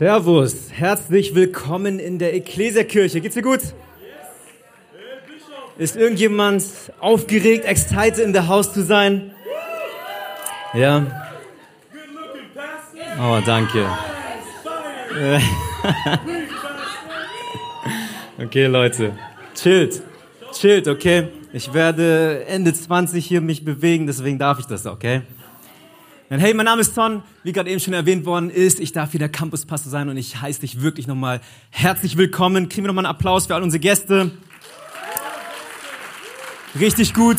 Servus, herzlich willkommen in der Ekklesiakirche. Geht's dir gut? Ist irgendjemand aufgeregt, excited in der Haus zu sein? Ja. Oh, danke. Okay, Leute. Chillt. Chillt, okay? Ich werde Ende 20 hier mich bewegen, deswegen darf ich das, okay? Hey, mein Name ist Ton, wie gerade eben schon erwähnt worden ist. Ich darf hier der Campuspastor sein und ich heiße dich wirklich nochmal herzlich willkommen. Kriegen wir nochmal einen Applaus für all unsere Gäste. Richtig gut.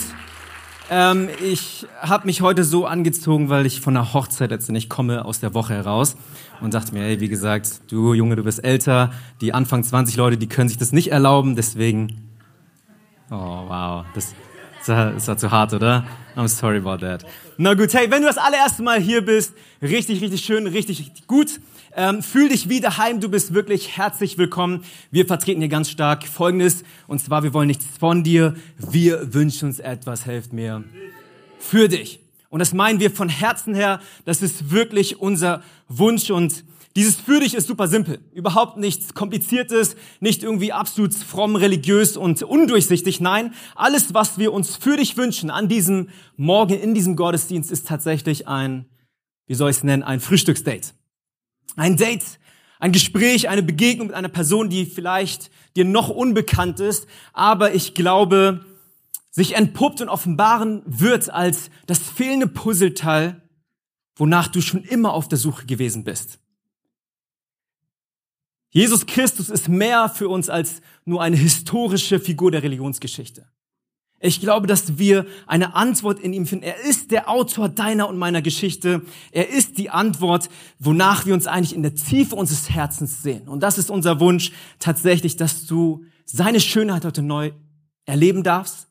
Ähm, ich habe mich heute so angezogen, weil ich von der Hochzeit letztendlich komme aus der Woche heraus und dachte mir, hey, wie gesagt, du Junge, du bist älter. Die Anfang 20 Leute, die können sich das nicht erlauben, deswegen. Oh, wow. Das, das war zu hart, oder? I'm sorry about that. Na gut, hey, wenn du das allererste Mal hier bist, richtig, richtig schön, richtig, richtig gut. Ähm, fühl dich wie daheim, du bist wirklich herzlich willkommen. Wir vertreten hier ganz stark Folgendes, und zwar, wir wollen nichts von dir, wir wünschen uns etwas, helft mir, für dich. Und das meinen wir von Herzen her, das ist wirklich unser Wunsch und dieses für dich ist super simpel. Überhaupt nichts Kompliziertes, nicht irgendwie absolut fromm, religiös und undurchsichtig. Nein, alles, was wir uns für dich wünschen an diesem Morgen, in diesem Gottesdienst, ist tatsächlich ein, wie soll ich es nennen, ein Frühstücksdate. Ein Date, ein Gespräch, eine Begegnung mit einer Person, die vielleicht dir noch unbekannt ist, aber ich glaube, sich entpuppt und offenbaren wird als das fehlende Puzzleteil, wonach du schon immer auf der Suche gewesen bist. Jesus Christus ist mehr für uns als nur eine historische Figur der Religionsgeschichte. Ich glaube, dass wir eine Antwort in ihm finden. Er ist der Autor deiner und meiner Geschichte. Er ist die Antwort, wonach wir uns eigentlich in der Tiefe unseres Herzens sehen. Und das ist unser Wunsch tatsächlich, dass du seine Schönheit heute neu erleben darfst,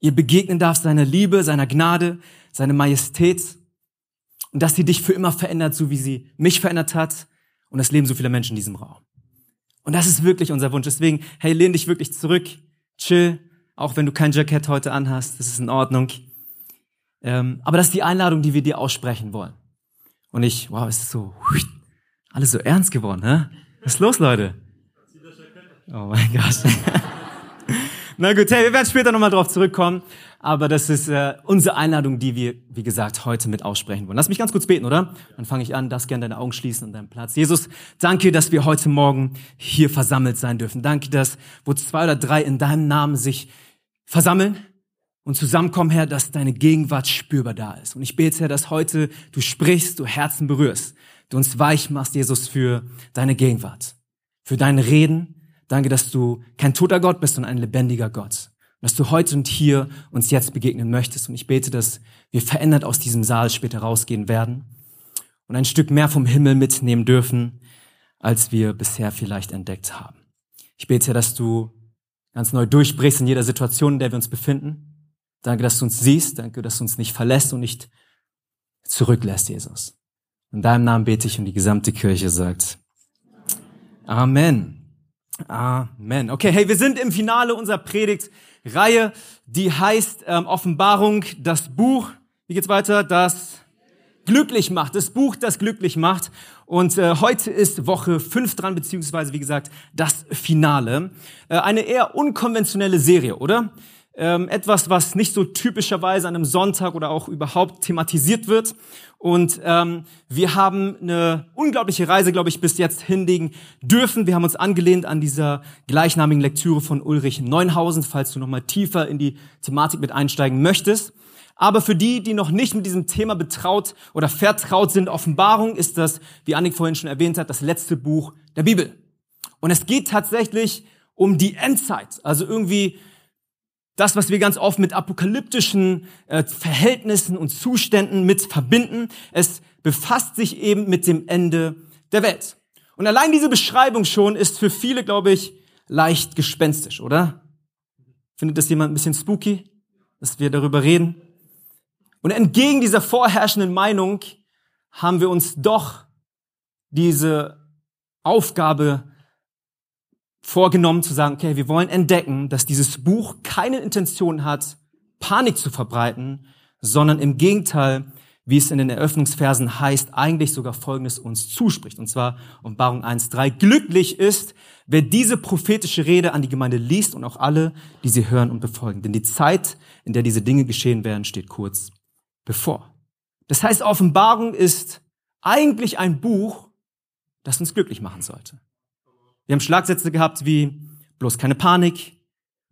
ihr begegnen darfst, seiner Liebe, seiner Gnade, seine Majestät und dass sie dich für immer verändert, so wie sie mich verändert hat und das Leben so vieler Menschen in diesem Raum. Und das ist wirklich unser Wunsch. Deswegen, hey, lehn dich wirklich zurück, chill, auch wenn du kein Jackett heute anhast, das ist in Ordnung. Ähm, aber das ist die Einladung, die wir dir aussprechen wollen. Und ich, wow, es ist so, alles so ernst geworden, hä? Was ist los, Leute? Oh mein Gott. Na gut, hey, wir werden später nochmal drauf zurückkommen. Aber das ist äh, unsere Einladung, die wir, wie gesagt, heute mit aussprechen wollen. Lass mich ganz kurz beten, oder? Dann fange ich an, das gerne deine Augen schließen und deinen Platz. Jesus, danke, dass wir heute Morgen hier versammelt sein dürfen. Danke, dass wo zwei oder drei in deinem Namen sich versammeln und zusammenkommen, Herr, dass deine Gegenwart spürbar da ist. Und ich bete, Herr, dass heute du sprichst, du Herzen berührst, du uns weich machst, Jesus, für deine Gegenwart, für dein Reden. Danke, dass du kein toter Gott bist, sondern ein lebendiger Gott dass du heute und hier uns jetzt begegnen möchtest. Und ich bete, dass wir verändert aus diesem Saal später rausgehen werden und ein Stück mehr vom Himmel mitnehmen dürfen, als wir bisher vielleicht entdeckt haben. Ich bete, dass du ganz neu durchbrichst in jeder Situation, in der wir uns befinden. Danke, dass du uns siehst. Danke, dass du uns nicht verlässt und nicht zurücklässt, Jesus. In deinem Namen bete ich und die gesamte Kirche sagt Amen. Amen. Okay, hey, wir sind im Finale unserer Predigt Reihe, die heißt ähm, Offenbarung, das Buch, wie geht's weiter, das glücklich macht, das Buch, das glücklich macht. Und äh, heute ist Woche 5 dran, beziehungsweise, wie gesagt, das Finale. Äh, eine eher unkonventionelle Serie, oder? ähm, etwas, was nicht so typischerweise an einem Sonntag oder auch überhaupt thematisiert wird. Und ähm, wir haben eine unglaubliche Reise, glaube ich, bis jetzt hinlegen dürfen. Wir haben uns angelehnt an dieser gleichnamigen Lektüre von Ulrich Neunhausen, falls du noch mal tiefer in die Thematik mit einsteigen möchtest. Aber für die, die noch nicht mit diesem Thema betraut oder vertraut sind, Offenbarung ist das, wie Annik vorhin schon erwähnt hat, das letzte Buch der Bibel. Und es geht tatsächlich um die Endzeit. Also irgendwie das, was wir ganz oft mit apokalyptischen äh, Verhältnissen und Zuständen mit verbinden. Es befasst sich eben mit dem Ende der Welt. Und allein diese Beschreibung schon ist für viele, glaube ich, leicht gespenstisch, oder? Findet das jemand ein bisschen spooky, dass wir darüber reden? Und entgegen dieser vorherrschenden Meinung haben wir uns doch diese Aufgabe vorgenommen zu sagen, okay, wir wollen entdecken, dass dieses Buch keine Intention hat, Panik zu verbreiten, sondern im Gegenteil wie es in den Eröffnungsversen heißt, eigentlich sogar Folgendes uns zuspricht. Und zwar Offenbarung 1.3. Glücklich ist, wer diese prophetische Rede an die Gemeinde liest und auch alle, die sie hören und befolgen. Denn die Zeit, in der diese Dinge geschehen werden, steht kurz bevor. Das heißt, Offenbarung ist eigentlich ein Buch, das uns glücklich machen sollte. Wir haben Schlagsätze gehabt wie bloß keine Panik.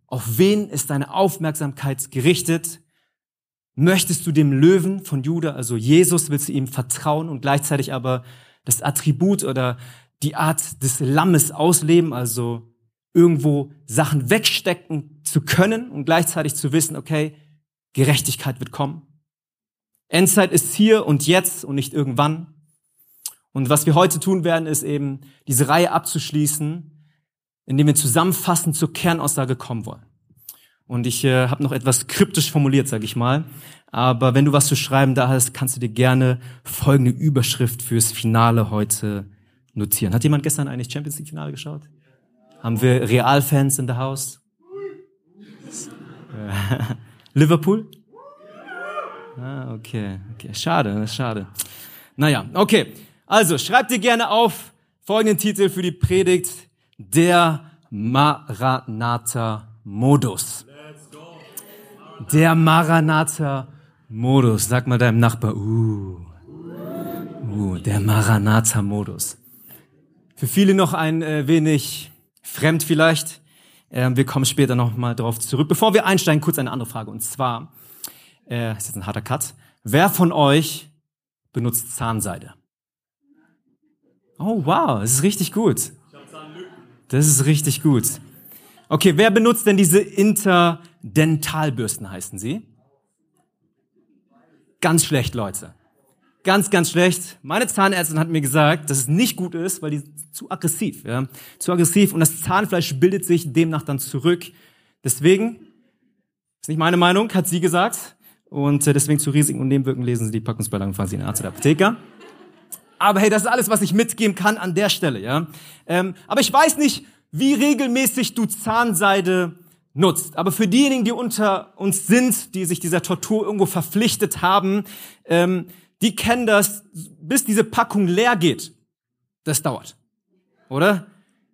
Auf wen ist deine Aufmerksamkeit gerichtet? Möchtest du dem Löwen von Juda, also Jesus, willst du ihm vertrauen und gleichzeitig aber das Attribut oder die Art des Lammes ausleben, also irgendwo Sachen wegstecken zu können und gleichzeitig zu wissen, okay, Gerechtigkeit wird kommen. Endzeit ist hier und jetzt und nicht irgendwann. Und was wir heute tun werden, ist eben diese Reihe abzuschließen, indem wir zusammenfassend zur Kernaussage kommen wollen. Und ich äh, habe noch etwas kryptisch formuliert, sage ich mal. Aber wenn du was zu schreiben da hast, kannst du dir gerne folgende Überschrift fürs Finale heute notieren. Hat jemand gestern eigentlich Champions League Finale geschaut? Haben wir Realfans in the house? Liverpool? Ah, okay, okay. Schade, schade. Naja, okay. Also, schreib dir gerne auf folgenden Titel für die Predigt. Der Maranatha-Modus. Der Maranatha-Modus. Sag mal deinem Nachbar, uh, uh, der Maranatha-Modus. Für viele noch ein äh, wenig fremd vielleicht. Ähm, wir kommen später noch mal drauf zurück. Bevor wir einsteigen, kurz eine andere Frage. Und zwar, äh, ist jetzt ein harter Cut. Wer von euch benutzt Zahnseide? Oh wow, das ist richtig gut. Das ist richtig gut. Okay, wer benutzt denn diese Interdentalbürsten, heißen sie? Ganz schlecht, Leute. Ganz, ganz schlecht. Meine Zahnärztin hat mir gesagt, dass es nicht gut ist, weil die zu aggressiv, ja, zu aggressiv und das Zahnfleisch bildet sich demnach dann zurück. Deswegen, ist nicht meine Meinung, hat sie gesagt. Und äh, deswegen zu Risiken und Nebenwirkungen lesen Sie die Packungsbeilage fahren Sie in den Arzt oder Apotheker. Aber hey, das ist alles, was ich mitgeben kann an der Stelle, ja. Ähm, aber ich weiß nicht, wie regelmäßig du Zahnseide nutzt. Aber für diejenigen, die unter uns sind, die sich dieser Tortur irgendwo verpflichtet haben, ähm, die kennen das, bis diese Packung leer geht. Das dauert. Oder?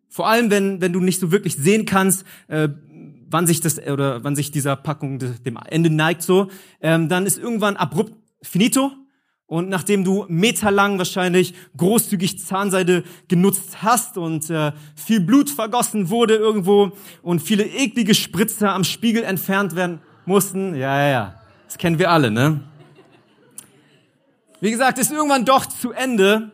Vor allem, wenn, wenn du nicht so wirklich sehen kannst, äh, wann sich das oder wann sich dieser Packung dem Ende neigt so, ähm, dann ist irgendwann abrupt finito und nachdem du meterlang wahrscheinlich großzügig Zahnseide genutzt hast und äh, viel Blut vergossen wurde irgendwo und viele eklige Spritzer am Spiegel entfernt werden mussten, ja, ja, ja, das kennen wir alle, ne? Wie gesagt, ist irgendwann doch zu Ende,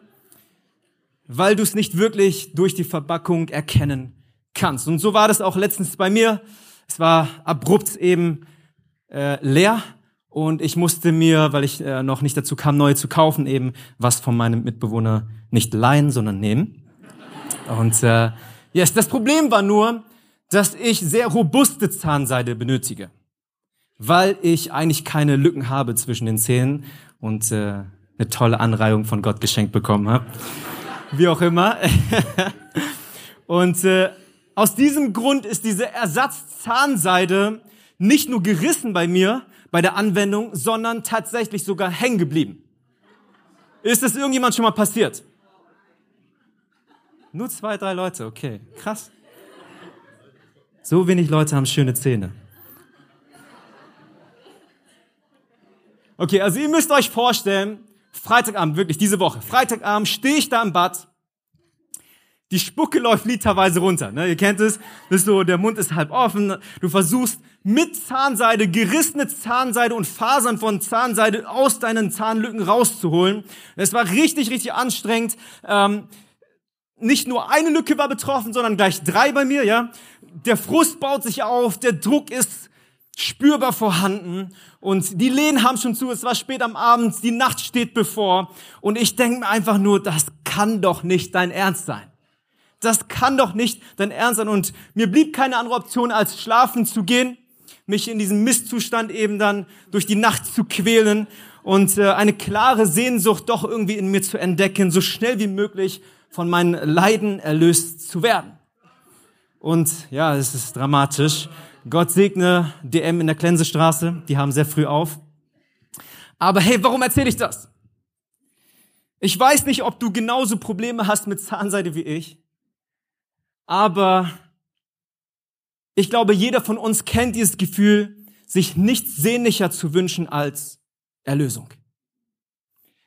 weil du es nicht wirklich durch die Verpackung erkennen kannst. Und so war das auch letztens bei mir. Es war abrupt eben äh, leer und ich musste mir, weil ich äh, noch nicht dazu kam, neue zu kaufen, eben was von meinem Mitbewohner nicht leihen, sondern nehmen. Und äh, yes, das Problem war nur, dass ich sehr robuste Zahnseide benötige, weil ich eigentlich keine Lücken habe zwischen den Zähnen und äh, eine tolle Anreihung von Gott geschenkt bekommen habe. Wie auch immer. und äh, aus diesem Grund ist diese Ersatzzahnseide nicht nur gerissen bei mir, bei der Anwendung, sondern tatsächlich sogar hängen geblieben. Ist das irgendjemand schon mal passiert? Nur zwei, drei Leute, okay, krass. So wenig Leute haben schöne Zähne. Okay, also ihr müsst euch vorstellen, Freitagabend, wirklich diese Woche, Freitagabend stehe ich da im Bad, die Spucke läuft literweise runter. Ne? Ihr kennt es, das ist so, der Mund ist halb offen. Du versuchst mit Zahnseide, gerissene Zahnseide und Fasern von Zahnseide aus deinen Zahnlücken rauszuholen. Es war richtig, richtig anstrengend. Ähm, nicht nur eine Lücke war betroffen, sondern gleich drei bei mir. Ja, der Frust baut sich auf, der Druck ist spürbar vorhanden und die Lehnen haben schon zu, es war spät am Abend, die Nacht steht bevor und ich denke mir einfach nur, das kann doch nicht dein Ernst sein das kann doch nicht dein Ernst sein. Und mir blieb keine andere Option, als schlafen zu gehen, mich in diesem Misszustand eben dann durch die Nacht zu quälen und äh, eine klare Sehnsucht doch irgendwie in mir zu entdecken, so schnell wie möglich von meinen Leiden erlöst zu werden. Und ja, es ist dramatisch. Gott segne DM in der Klensestraße, die haben sehr früh auf. Aber hey, warum erzähle ich das? Ich weiß nicht, ob du genauso Probleme hast mit Zahnseide wie ich, aber ich glaube, jeder von uns kennt dieses Gefühl, sich nichts sehnlicher zu wünschen als Erlösung.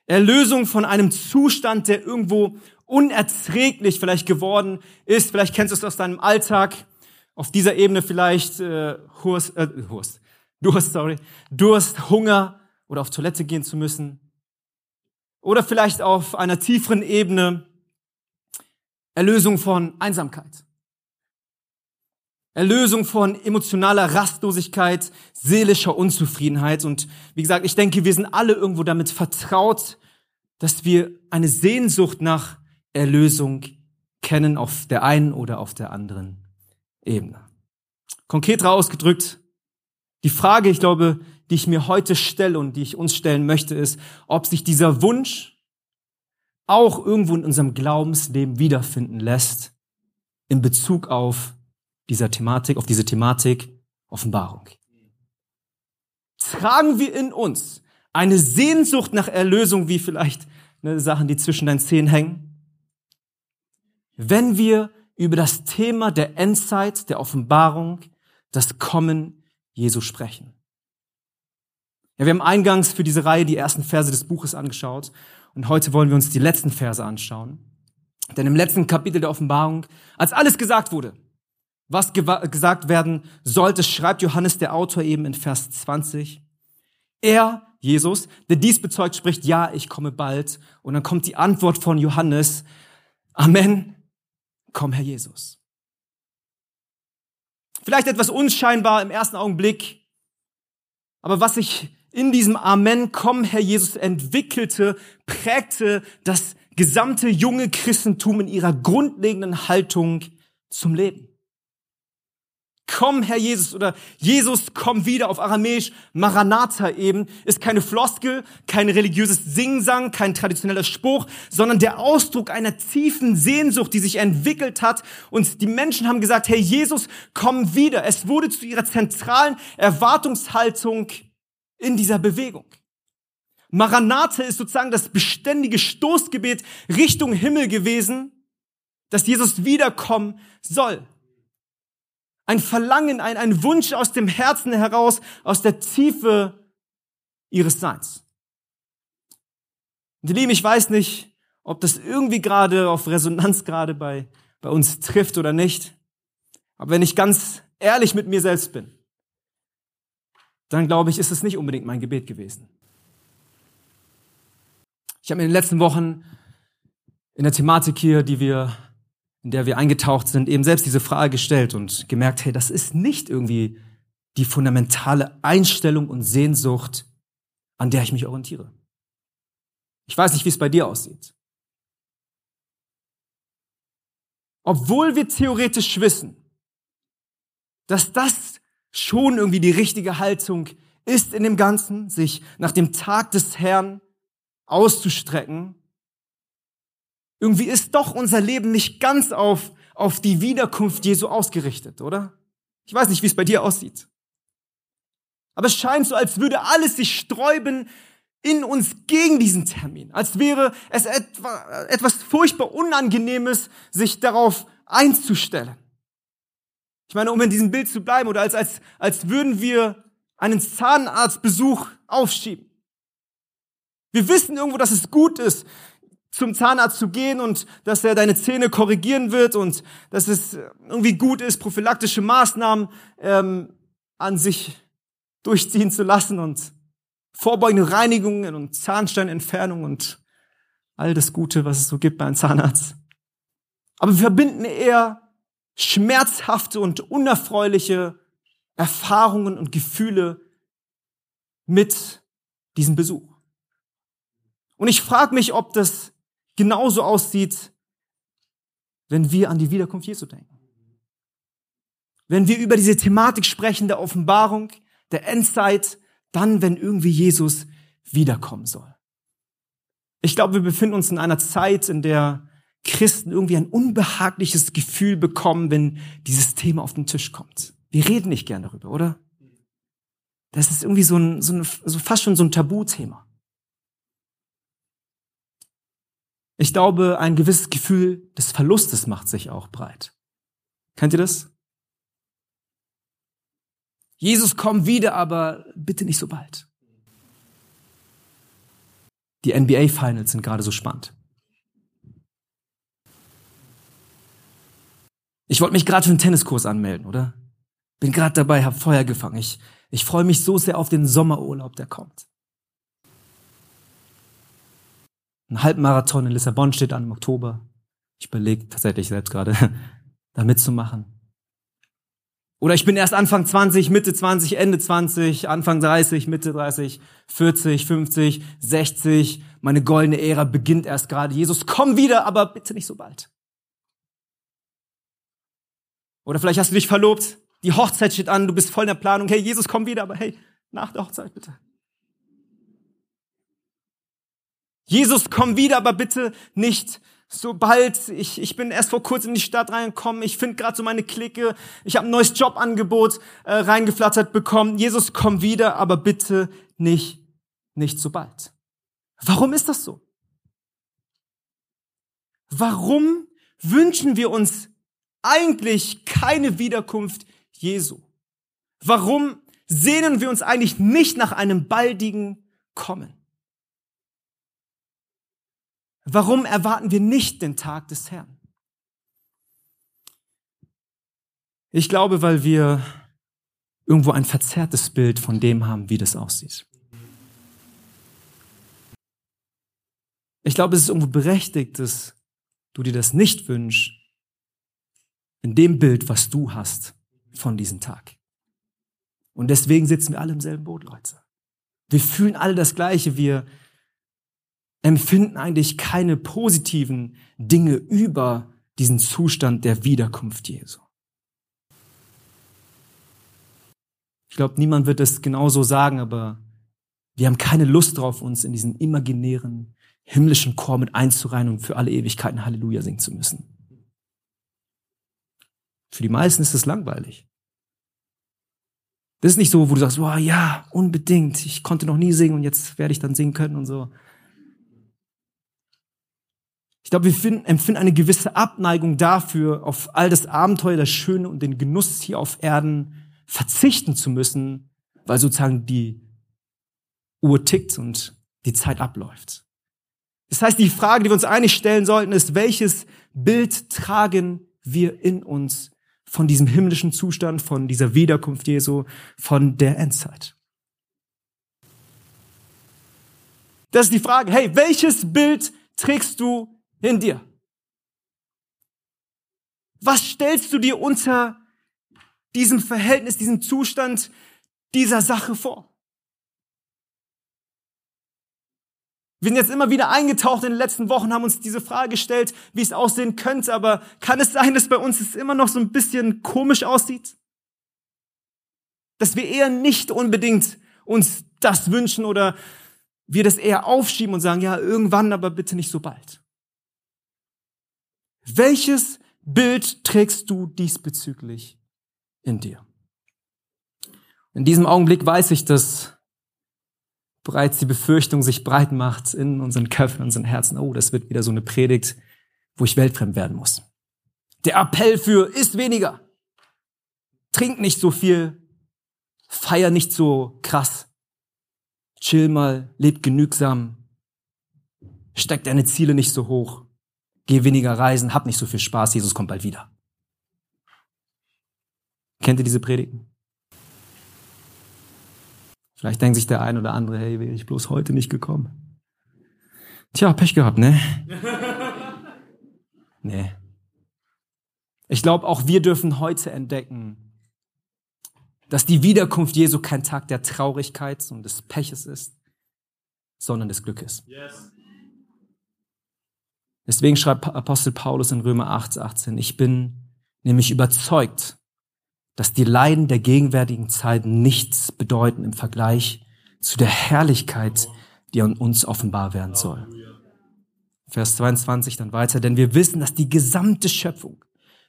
Erlösung von einem Zustand, der irgendwo unerträglich vielleicht geworden ist. Vielleicht kennst du es aus deinem Alltag. Auf dieser Ebene vielleicht äh, Hurst, äh, Hurst, Durst, sorry, Durst, Hunger oder auf Toilette gehen zu müssen. Oder vielleicht auf einer tieferen Ebene Erlösung von Einsamkeit. Erlösung von emotionaler Rastlosigkeit, seelischer Unzufriedenheit. Und wie gesagt, ich denke, wir sind alle irgendwo damit vertraut, dass wir eine Sehnsucht nach Erlösung kennen auf der einen oder auf der anderen Ebene. Konkreter ausgedrückt, die Frage, ich glaube, die ich mir heute stelle und die ich uns stellen möchte, ist, ob sich dieser Wunsch auch irgendwo in unserem Glaubensleben wiederfinden lässt in Bezug auf dieser Thematik, auf diese Thematik Offenbarung. Tragen wir in uns eine Sehnsucht nach Erlösung, wie vielleicht ne, Sachen, die zwischen deinen Zehen hängen? Wenn wir über das Thema der Endzeit, der Offenbarung, das Kommen Jesu sprechen. Ja, wir haben eingangs für diese Reihe die ersten Verse des Buches angeschaut und heute wollen wir uns die letzten Verse anschauen. Denn im letzten Kapitel der Offenbarung, als alles gesagt wurde, was gesagt werden sollte, schreibt Johannes der Autor eben in Vers 20. Er, Jesus, der dies bezeugt, spricht, ja, ich komme bald. Und dann kommt die Antwort von Johannes, Amen, komm, Herr Jesus. Vielleicht etwas unscheinbar im ersten Augenblick, aber was sich in diesem Amen, komm, Herr Jesus entwickelte, prägte das gesamte junge Christentum in ihrer grundlegenden Haltung zum Leben. Komm, Herr Jesus, oder Jesus, komm wieder auf Aramäisch, Maranatha eben, ist keine Floskel, kein religiöses Singsang, kein traditioneller Spruch, sondern der Ausdruck einer tiefen Sehnsucht, die sich entwickelt hat. Und die Menschen haben gesagt, Herr Jesus, komm wieder. Es wurde zu ihrer zentralen Erwartungshaltung in dieser Bewegung. Maranatha ist sozusagen das beständige Stoßgebet Richtung Himmel gewesen, dass Jesus wiederkommen soll. Ein Verlangen, ein, ein Wunsch aus dem Herzen heraus, aus der Tiefe ihres Seins. Und ihr Lieben, ich weiß nicht, ob das irgendwie gerade auf Resonanz gerade bei, bei uns trifft oder nicht. Aber wenn ich ganz ehrlich mit mir selbst bin, dann glaube ich, ist es nicht unbedingt mein Gebet gewesen. Ich habe in den letzten Wochen in der Thematik hier, die wir in der wir eingetaucht sind, eben selbst diese Frage gestellt und gemerkt, hey, das ist nicht irgendwie die fundamentale Einstellung und Sehnsucht, an der ich mich orientiere. Ich weiß nicht, wie es bei dir aussieht. Obwohl wir theoretisch wissen, dass das schon irgendwie die richtige Haltung ist in dem Ganzen, sich nach dem Tag des Herrn auszustrecken, irgendwie ist doch unser Leben nicht ganz auf, auf die Wiederkunft Jesu ausgerichtet, oder? Ich weiß nicht, wie es bei dir aussieht. Aber es scheint so, als würde alles sich sträuben in uns gegen diesen Termin. Als wäre es etwa, etwas furchtbar Unangenehmes, sich darauf einzustellen. Ich meine, um in diesem Bild zu bleiben, oder als, als, als würden wir einen Zahnarztbesuch aufschieben. Wir wissen irgendwo, dass es gut ist, zum Zahnarzt zu gehen und dass er deine Zähne korrigieren wird und dass es irgendwie gut ist, prophylaktische Maßnahmen ähm, an sich durchziehen zu lassen und vorbeugende Reinigungen und Zahnsteinentfernung und all das Gute, was es so gibt bei einem Zahnarzt. Aber wir verbinden eher schmerzhafte und unerfreuliche Erfahrungen und Gefühle mit diesem Besuch. Und ich frage mich, ob das genauso aussieht, wenn wir an die Wiederkunft Jesu denken. Wenn wir über diese Thematik sprechen der Offenbarung, der Endzeit, dann, wenn irgendwie Jesus wiederkommen soll. Ich glaube, wir befinden uns in einer Zeit, in der Christen irgendwie ein unbehagliches Gefühl bekommen, wenn dieses Thema auf den Tisch kommt. Wir reden nicht gern darüber, oder? Das ist irgendwie so, ein, so, ein, so fast schon so ein Tabuthema. Ich glaube, ein gewisses Gefühl des Verlustes macht sich auch breit. Kennt ihr das? Jesus, komm wieder, aber bitte nicht so bald. Die NBA Finals sind gerade so spannend. Ich wollte mich gerade für einen Tenniskurs anmelden, oder? Bin gerade dabei, hab Feuer gefangen. Ich, ich freue mich so sehr auf den Sommerurlaub, der kommt. Ein Halbmarathon in Lissabon steht an im Oktober. Ich überlege tatsächlich selbst gerade, da mitzumachen. Oder ich bin erst Anfang 20, Mitte 20, Ende 20, Anfang 30, Mitte 30, 40, 50, 60. Meine goldene Ära beginnt erst gerade. Jesus, komm wieder, aber bitte nicht so bald. Oder vielleicht hast du dich verlobt, die Hochzeit steht an, du bist voll in der Planung. Hey, Jesus, komm wieder, aber hey, nach der Hochzeit bitte. Jesus, komm wieder, aber bitte nicht so bald. Ich, ich bin erst vor kurzem in die Stadt reingekommen. Ich finde gerade so meine Clique. Ich habe ein neues Jobangebot äh, reingeflattert bekommen. Jesus, komm wieder, aber bitte nicht, nicht so bald. Warum ist das so? Warum wünschen wir uns eigentlich keine Wiederkunft Jesu? Warum sehnen wir uns eigentlich nicht nach einem baldigen Kommen? Warum erwarten wir nicht den Tag des Herrn? Ich glaube, weil wir irgendwo ein verzerrtes Bild von dem haben, wie das aussieht. Ich glaube, es ist irgendwo berechtigt, dass du dir das nicht wünschst, in dem Bild, was du hast von diesem Tag. Und deswegen sitzen wir alle im selben Boot, Leute. Wir fühlen alle das Gleiche. Wir empfinden eigentlich keine positiven Dinge über diesen Zustand der Wiederkunft Jesu. Ich glaube, niemand wird es genauso sagen, aber wir haben keine Lust drauf, uns in diesen imaginären himmlischen Chor mit einzureihen und für alle Ewigkeiten Halleluja singen zu müssen. Für die meisten ist es langweilig. Das ist nicht so, wo du sagst, wow, ja, unbedingt, ich konnte noch nie singen und jetzt werde ich dann singen können und so. Ich glaube, wir finden, empfinden eine gewisse Abneigung dafür, auf all das Abenteuer, das Schöne und den Genuss hier auf Erden verzichten zu müssen, weil sozusagen die Uhr tickt und die Zeit abläuft. Das heißt, die Frage, die wir uns eigentlich stellen sollten, ist, welches Bild tragen wir in uns von diesem himmlischen Zustand, von dieser Wiederkunft Jesu, von der Endzeit? Das ist die Frage, hey, welches Bild trägst du in dir? Was stellst du dir unter diesem Verhältnis, diesem Zustand dieser Sache vor? Wir sind jetzt immer wieder eingetaucht in den letzten Wochen, haben uns diese Frage gestellt, wie es aussehen könnte, aber kann es sein, dass bei uns es immer noch so ein bisschen komisch aussieht? Dass wir eher nicht unbedingt uns das wünschen oder wir das eher aufschieben und sagen, ja, irgendwann, aber bitte nicht so bald. Welches Bild trägst du diesbezüglich in dir? In diesem Augenblick weiß ich, dass bereits die Befürchtung sich breit macht in unseren Köpfen, in unseren Herzen. Oh, das wird wieder so eine Predigt, wo ich weltfremd werden muss. Der Appell für isst weniger. Trink nicht so viel. Feier nicht so krass. Chill mal, leb genügsam. Steck deine Ziele nicht so hoch. Geh weniger reisen, hab nicht so viel Spaß, Jesus kommt bald wieder. Kennt ihr diese Predigten? Vielleicht denkt sich der ein oder andere, hey, wäre ich bloß heute nicht gekommen. Tja, Pech gehabt, ne? nee. Ich glaube, auch wir dürfen heute entdecken, dass die Wiederkunft Jesu kein Tag der Traurigkeit und des Peches ist, sondern des Glückes. Yes. Deswegen schreibt Apostel Paulus in Römer 8, 18, ich bin nämlich überzeugt, dass die Leiden der gegenwärtigen Zeit nichts bedeuten im Vergleich zu der Herrlichkeit, die an uns offenbar werden soll. Vers 22 dann weiter, denn wir wissen, dass die gesamte Schöpfung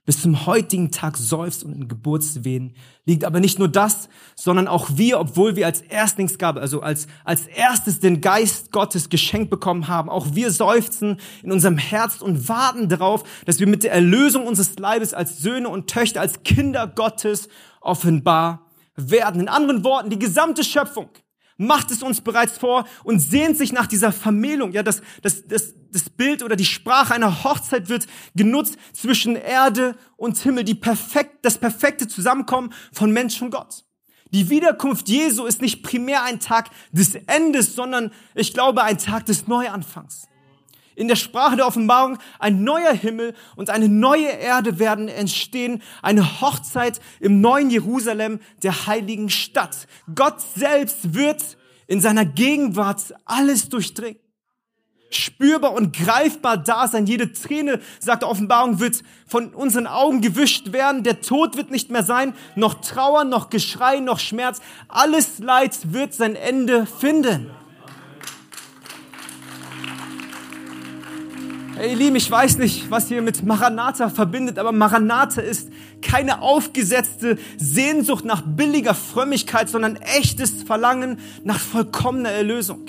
bis zum heutigen Tag seufzt und in Geburtswehen liegt. Aber nicht nur das, sondern auch wir, obwohl wir als Erstlingsgabe, also als, als erstes den Geist Gottes geschenkt bekommen haben, auch wir seufzen in unserem Herz und warten darauf, dass wir mit der Erlösung unseres Leibes als Söhne und Töchter, als Kinder Gottes offenbar werden. In anderen Worten, die gesamte Schöpfung macht es uns bereits vor und sehnt sich nach dieser Vermählung. Ja, das, das, das, das Bild oder die Sprache einer Hochzeit wird genutzt zwischen Erde und Himmel, die perfekt, das perfekte Zusammenkommen von Mensch und Gott. Die Wiederkunft Jesu ist nicht primär ein Tag des Endes, sondern ich glaube ein Tag des Neuanfangs in der Sprache der Offenbarung, ein neuer Himmel und eine neue Erde werden entstehen, eine Hochzeit im neuen Jerusalem, der heiligen Stadt. Gott selbst wird in seiner Gegenwart alles durchdringen. Spürbar und greifbar da sein. Jede Träne, sagt der Offenbarung, wird von unseren Augen gewischt werden. Der Tod wird nicht mehr sein. Noch Trauer, noch Geschrei, noch Schmerz. Alles Leid wird sein Ende finden. Ihr Lieben, ich weiß nicht, was ihr mit Maranatha verbindet, aber Maranatha ist keine aufgesetzte Sehnsucht nach billiger Frömmigkeit, sondern echtes Verlangen nach vollkommener Erlösung.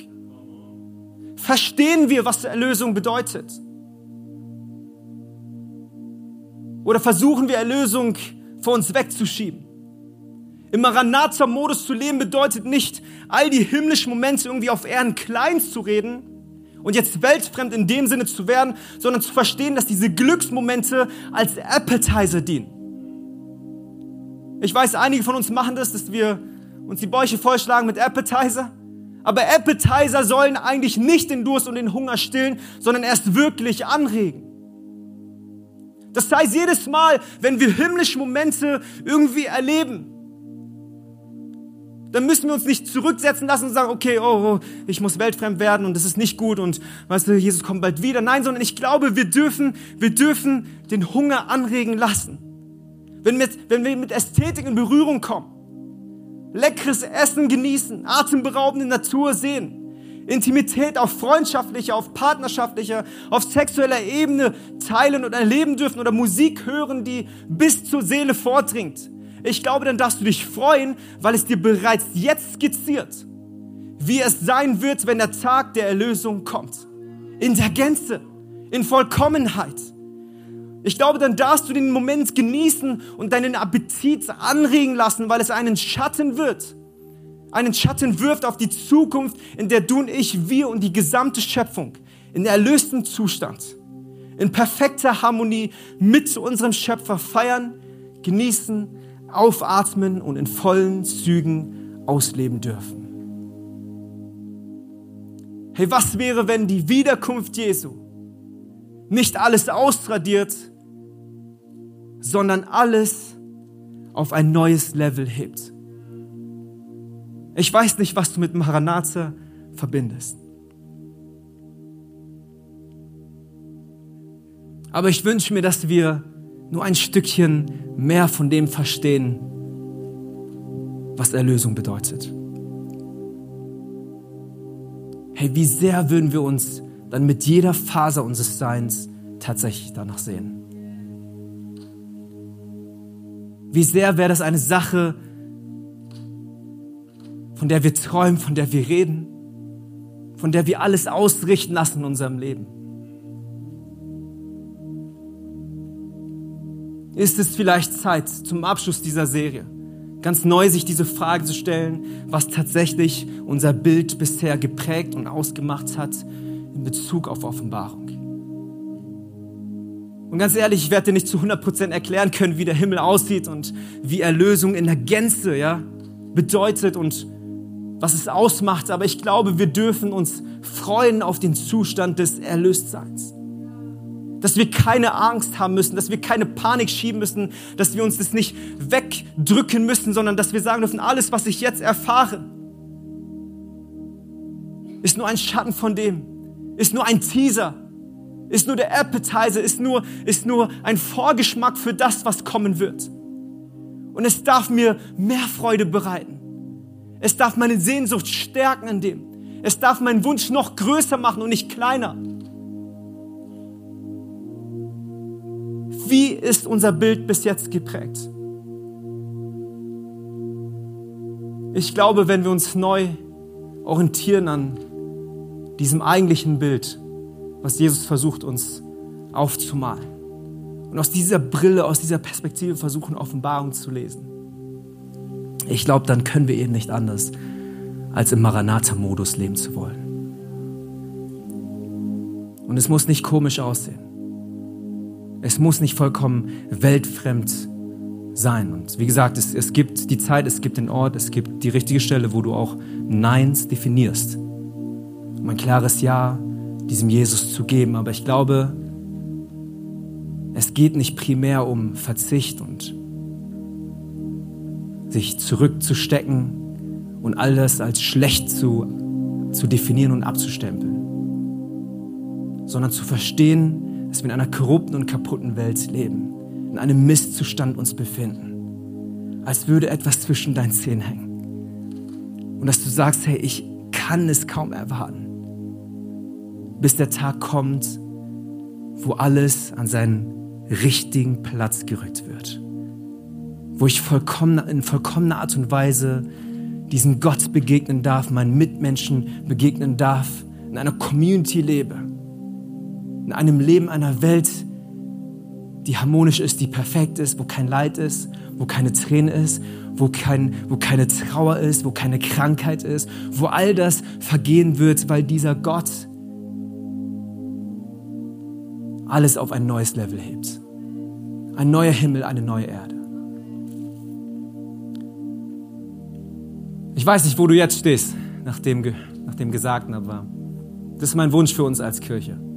Verstehen wir, was Erlösung bedeutet? Oder versuchen wir Erlösung vor uns wegzuschieben? Im Maranatha-Modus zu leben bedeutet nicht, all die himmlischen Momente irgendwie auf Ehren klein zu reden, und jetzt weltfremd in dem Sinne zu werden, sondern zu verstehen, dass diese Glücksmomente als Appetizer dienen. Ich weiß, einige von uns machen das, dass wir uns die Bäuche vollschlagen mit Appetizer. Aber Appetizer sollen eigentlich nicht den Durst und den Hunger stillen, sondern erst wirklich anregen. Das heißt, jedes Mal, wenn wir himmlische Momente irgendwie erleben, dann müssen wir uns nicht zurücksetzen lassen und sagen, okay, oh, oh, ich muss weltfremd werden und das ist nicht gut und weißt du, Jesus kommt bald wieder. Nein, sondern ich glaube, wir dürfen, wir dürfen den Hunger anregen lassen. Wenn, wir, wenn wir mit Ästhetik in Berührung kommen, leckeres Essen genießen, atemberaubende Natur sehen, Intimität auf freundschaftlicher, auf partnerschaftlicher, auf sexueller Ebene teilen und erleben dürfen oder Musik hören, die bis zur Seele vordringt ich glaube, dann darfst du dich freuen, weil es dir bereits jetzt skizziert, wie es sein wird, wenn der Tag der Erlösung kommt. In der Gänze, in Vollkommenheit. Ich glaube, dann darfst du den Moment genießen und deinen Appetit anregen lassen, weil es einen Schatten wird. Einen Schatten wirft auf die Zukunft, in der du und ich, wir und die gesamte Schöpfung in erlösten Zustand, in perfekter Harmonie mit unserem Schöpfer feiern, genießen aufatmen und in vollen Zügen ausleben dürfen. Hey, was wäre, wenn die Wiederkunft Jesu nicht alles austradiert, sondern alles auf ein neues Level hebt? Ich weiß nicht, was du mit Maranatha verbindest. Aber ich wünsche mir, dass wir nur ein Stückchen mehr von dem verstehen, was Erlösung bedeutet. Hey, wie sehr würden wir uns dann mit jeder Faser unseres Seins tatsächlich danach sehen? Wie sehr wäre das eine Sache, von der wir träumen, von der wir reden, von der wir alles ausrichten lassen in unserem Leben? Ist es vielleicht Zeit zum Abschluss dieser Serie, ganz neu sich diese Frage zu stellen, was tatsächlich unser Bild bisher geprägt und ausgemacht hat in Bezug auf Offenbarung. Und ganz ehrlich, ich werde dir nicht zu 100% erklären können, wie der Himmel aussieht und wie Erlösung in der Gänze ja, bedeutet und was es ausmacht. Aber ich glaube, wir dürfen uns freuen auf den Zustand des Erlöstseins dass wir keine Angst haben müssen, dass wir keine Panik schieben müssen, dass wir uns das nicht wegdrücken müssen, sondern dass wir sagen dürfen, alles, was ich jetzt erfahre, ist nur ein Schatten von dem, ist nur ein Teaser, ist nur der Appetizer, ist nur, ist nur ein Vorgeschmack für das, was kommen wird. Und es darf mir mehr Freude bereiten. Es darf meine Sehnsucht stärken in dem. Es darf meinen Wunsch noch größer machen und nicht kleiner. Wie ist unser Bild bis jetzt geprägt? Ich glaube, wenn wir uns neu orientieren an diesem eigentlichen Bild, was Jesus versucht uns aufzumalen, und aus dieser Brille, aus dieser Perspektive versuchen, Offenbarung zu lesen, ich glaube, dann können wir eben nicht anders, als im Maranatha-Modus leben zu wollen. Und es muss nicht komisch aussehen. Es muss nicht vollkommen weltfremd sein. Und wie gesagt, es, es gibt die Zeit, es gibt den Ort, es gibt die richtige Stelle, wo du auch Neins definierst. Um ein klares Ja diesem Jesus zu geben. Aber ich glaube, es geht nicht primär um Verzicht und sich zurückzustecken und all das als schlecht zu, zu definieren und abzustempeln sondern zu verstehen, dass wir in einer korrupten und kaputten Welt leben, in einem Mistzustand uns befinden, als würde etwas zwischen deinen Zähnen hängen. Und dass du sagst, hey, ich kann es kaum erwarten, bis der Tag kommt, wo alles an seinen richtigen Platz gerückt wird. Wo ich vollkommen, in vollkommener Art und Weise diesem Gott begegnen darf, meinen Mitmenschen begegnen darf, in einer Community lebe in einem Leben einer Welt, die harmonisch ist, die perfekt ist, wo kein Leid ist, wo keine Träne ist, wo, kein, wo keine Trauer ist, wo keine Krankheit ist, wo all das vergehen wird, weil dieser Gott alles auf ein neues Level hebt. Ein neuer Himmel, eine neue Erde. Ich weiß nicht, wo du jetzt stehst, nach dem, nach dem Gesagten, aber das ist mein Wunsch für uns als Kirche.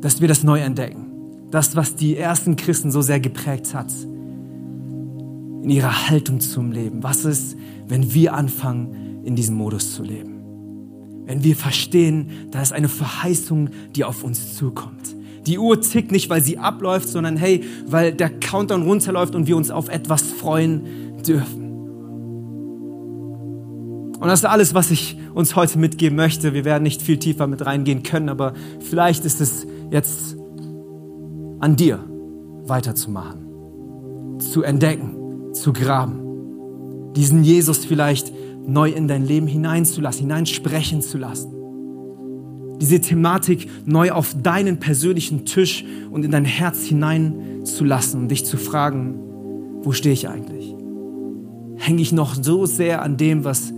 Dass wir das neu entdecken. Das, was die ersten Christen so sehr geprägt hat. In ihrer Haltung zum Leben. Was ist, wenn wir anfangen, in diesem Modus zu leben? Wenn wir verstehen, da ist eine Verheißung, die auf uns zukommt. Die Uhr tickt nicht, weil sie abläuft, sondern hey, weil der Countdown runterläuft und wir uns auf etwas freuen dürfen. Und das ist alles, was ich uns heute mitgeben möchte. Wir werden nicht viel tiefer mit reingehen können, aber vielleicht ist es jetzt an dir weiterzumachen, zu entdecken, zu graben, diesen Jesus vielleicht neu in dein Leben hineinzulassen, hineinsprechen zu lassen. Diese Thematik neu auf deinen persönlichen Tisch und in dein Herz hineinzulassen und dich zu fragen, wo stehe ich eigentlich? Hänge ich noch so sehr an dem, was,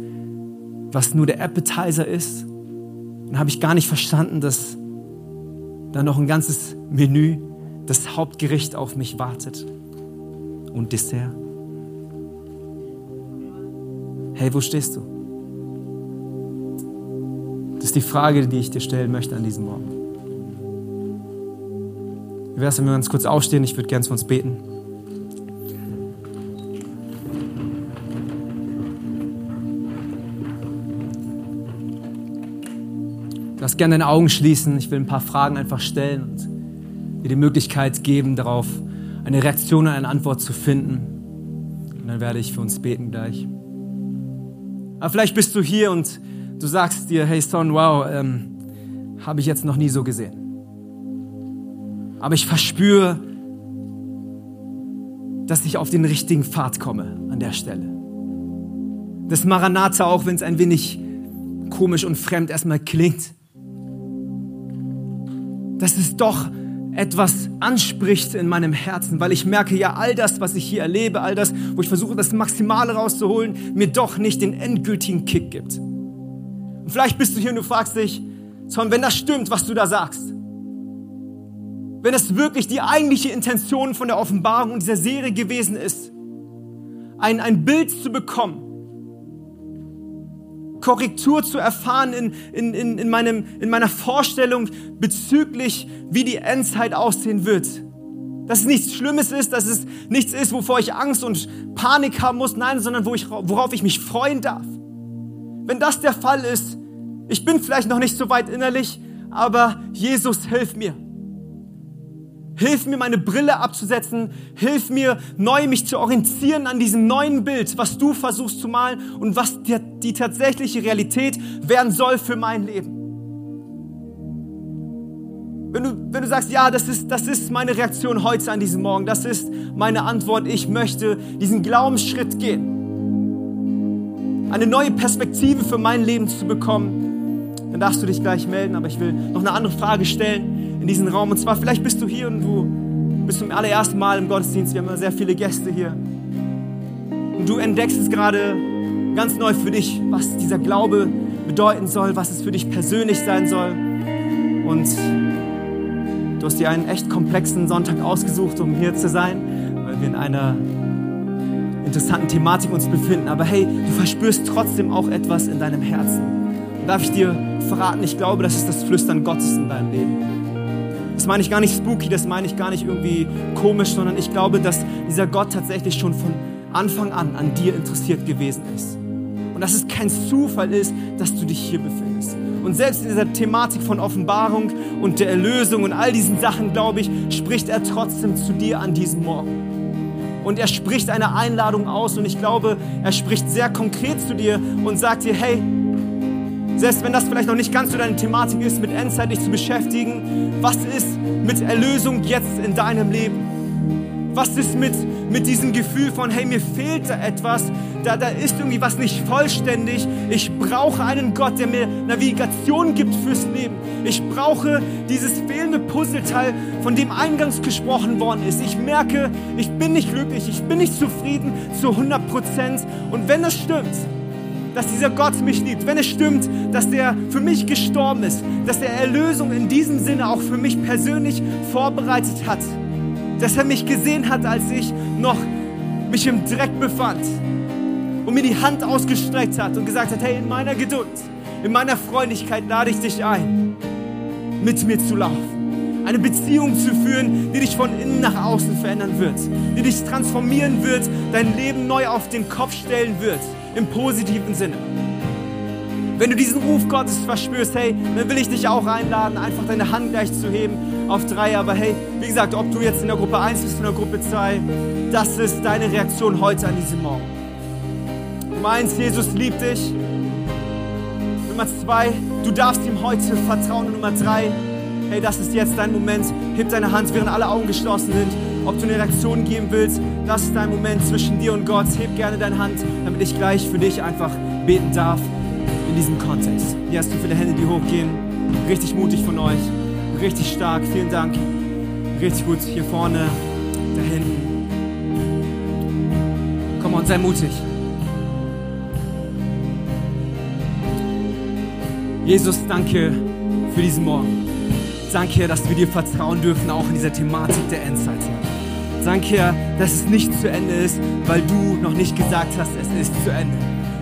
was nur der Appetizer ist? Dann habe ich gar nicht verstanden, dass dann noch ein ganzes Menü, das Hauptgericht auf mich wartet und Dessert. Hey, wo stehst du? Das ist die Frage, die ich dir stellen möchte an diesem Morgen. Wie wäre es, wenn wir uns kurz aufstehen? Ich würde gerne für uns beten. Lass gerne deine Augen schließen. Ich will ein paar Fragen einfach stellen und dir die Möglichkeit geben, darauf eine Reaktion und eine Antwort zu finden. Und dann werde ich für uns beten gleich. Aber vielleicht bist du hier und du sagst dir, hey Son, wow, ähm, habe ich jetzt noch nie so gesehen. Aber ich verspüre, dass ich auf den richtigen Pfad komme an der Stelle. Das Maranatha, auch wenn es ein wenig komisch und fremd erstmal klingt, dass es doch etwas anspricht in meinem Herzen, weil ich merke, ja, all das, was ich hier erlebe, all das, wo ich versuche, das Maximale rauszuholen, mir doch nicht den endgültigen Kick gibt. Und vielleicht bist du hier und du fragst dich, Son, wenn das stimmt, was du da sagst, wenn es wirklich die eigentliche Intention von der Offenbarung und dieser Serie gewesen ist, ein, ein Bild zu bekommen, Korrektur zu erfahren in, in, in, in, meinem, in meiner Vorstellung bezüglich, wie die Endzeit aussehen wird. Dass es nichts Schlimmes ist, dass es nichts ist, wovor ich Angst und Panik haben muss, nein, sondern wo ich, worauf ich mich freuen darf. Wenn das der Fall ist, ich bin vielleicht noch nicht so weit innerlich, aber Jesus, hilf mir. Hilf mir, meine Brille abzusetzen. Hilf mir, neu mich zu orientieren an diesem neuen Bild, was du versuchst zu malen und was die, die tatsächliche Realität werden soll für mein Leben. Wenn du, wenn du sagst, ja, das ist, das ist meine Reaktion heute an diesem Morgen, das ist meine Antwort, ich möchte diesen Glaubensschritt gehen, eine neue Perspektive für mein Leben zu bekommen, dann darfst du dich gleich melden. Aber ich will noch eine andere Frage stellen in diesen Raum. Und zwar, vielleicht bist du hier und du bist zum allerersten Mal im Gottesdienst. Wir haben immer sehr viele Gäste hier. Und du entdeckst es gerade ganz neu für dich, was dieser Glaube bedeuten soll, was es für dich persönlich sein soll. Und Du hast dir einen echt komplexen Sonntag ausgesucht, um hier zu sein, weil wir in einer interessanten Thematik uns befinden. Aber hey, du verspürst trotzdem auch etwas in deinem Herzen. Und darf ich dir verraten, ich glaube, das ist das Flüstern Gottes in deinem Leben. Das meine ich gar nicht spooky, das meine ich gar nicht irgendwie komisch, sondern ich glaube, dass dieser Gott tatsächlich schon von Anfang an an dir interessiert gewesen ist. Und dass es kein Zufall ist, dass du dich hier befindest. Und selbst in dieser Thematik von Offenbarung und der Erlösung und all diesen Sachen, glaube ich, spricht er trotzdem zu dir an diesem Morgen. Und er spricht eine Einladung aus und ich glaube, er spricht sehr konkret zu dir und sagt dir, hey, selbst wenn das vielleicht noch nicht ganz so deine Thematik ist, mit Endzeit dich zu beschäftigen, was ist mit Erlösung jetzt in deinem Leben? Was ist mit, mit diesem Gefühl von, hey, mir fehlt da etwas, da, da ist irgendwie was nicht vollständig. Ich brauche einen Gott, der mir Navigation gibt fürs Leben. Ich brauche dieses fehlende Puzzleteil, von dem eingangs gesprochen worden ist. Ich merke, ich bin nicht glücklich, ich bin nicht zufrieden zu 100 Prozent. Und wenn das stimmt, dass dieser Gott mich liebt, wenn es stimmt, dass der für mich gestorben ist, dass er Erlösung in diesem Sinne auch für mich persönlich vorbereitet hat, dass er mich gesehen hat, als ich noch mich im Dreck befand und mir die Hand ausgestreckt hat und gesagt hat, hey, in meiner Geduld, in meiner Freundlichkeit lade ich dich ein, mit mir zu laufen. Eine Beziehung zu führen, die dich von innen nach außen verändern wird, die dich transformieren wird, dein Leben neu auf den Kopf stellen wird, im positiven Sinne. Wenn du diesen Ruf Gottes verspürst, hey, dann will ich dich auch einladen, einfach deine Hand gleich zu heben auf drei. Aber hey, wie gesagt, ob du jetzt in der Gruppe 1 bist, in der Gruppe 2, das ist deine Reaktion heute an diesem Morgen. Nummer eins, Jesus liebt dich. Nummer zwei, du darfst ihm heute vertrauen. Und Nummer drei, hey, das ist jetzt dein Moment. Heb deine Hand, während alle Augen geschlossen sind. Ob du eine Reaktion geben willst, das ist dein Moment zwischen dir und Gott. Heb gerne deine Hand, damit ich gleich für dich einfach beten darf in diesem Kontext. Hier hast du viele Hände, die hochgehen. Richtig mutig von euch. Richtig stark. Vielen Dank. Richtig gut. Hier vorne, da hinten. Komm und sei mutig. Jesus, danke für diesen Morgen. Danke, dass wir dir vertrauen dürfen, auch in dieser Thematik der Endzeit. Danke, dass es nicht zu Ende ist, weil du noch nicht gesagt hast, es ist zu Ende.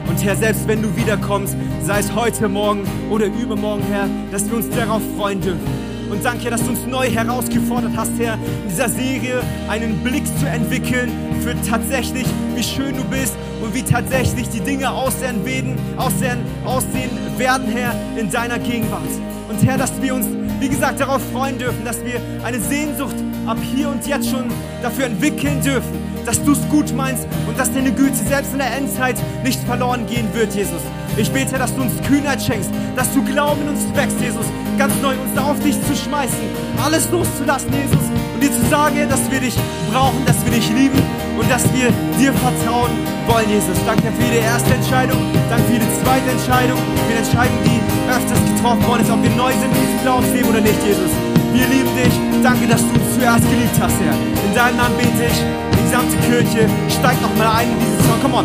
Und Herr, selbst wenn du wiederkommst, sei es heute Morgen oder übermorgen, Herr, dass wir uns darauf freuen dürfen. Und danke, dass du uns neu herausgefordert hast, Herr, in dieser Serie einen Blick zu entwickeln für tatsächlich, wie schön du bist und wie tatsächlich die Dinge aussehen werden, aussehen, aussehen werden, Herr, in deiner Gegenwart. Und Herr, dass wir uns, wie gesagt, darauf freuen dürfen, dass wir eine Sehnsucht ab hier und jetzt schon dafür entwickeln dürfen, dass du es gut meinst und dass deine Güte selbst in der Endzeit nicht verloren gehen wird, Jesus. Ich bete, dass du uns Kühnheit schenkst, dass du Glauben in uns wächst, Jesus, ganz neu uns auf dich zu schmeißen, alles loszulassen, Jesus, und dir zu sagen, dass wir dich brauchen, dass wir dich lieben und dass wir dir vertrauen wollen, Jesus. Danke für jede erste Entscheidung, danke für jede zweite Entscheidung, für die Entscheidung, die öfters getroffen worden ist, ob wir neu sind in diesem Glaubensleben oder nicht, Jesus. Wir lieben dich. Danke, dass du uns zuerst geliebt hast, Herr. In deinem Namen bete ich. Die gesamte Kirche steigt noch mal ein in dieses Song. Come on.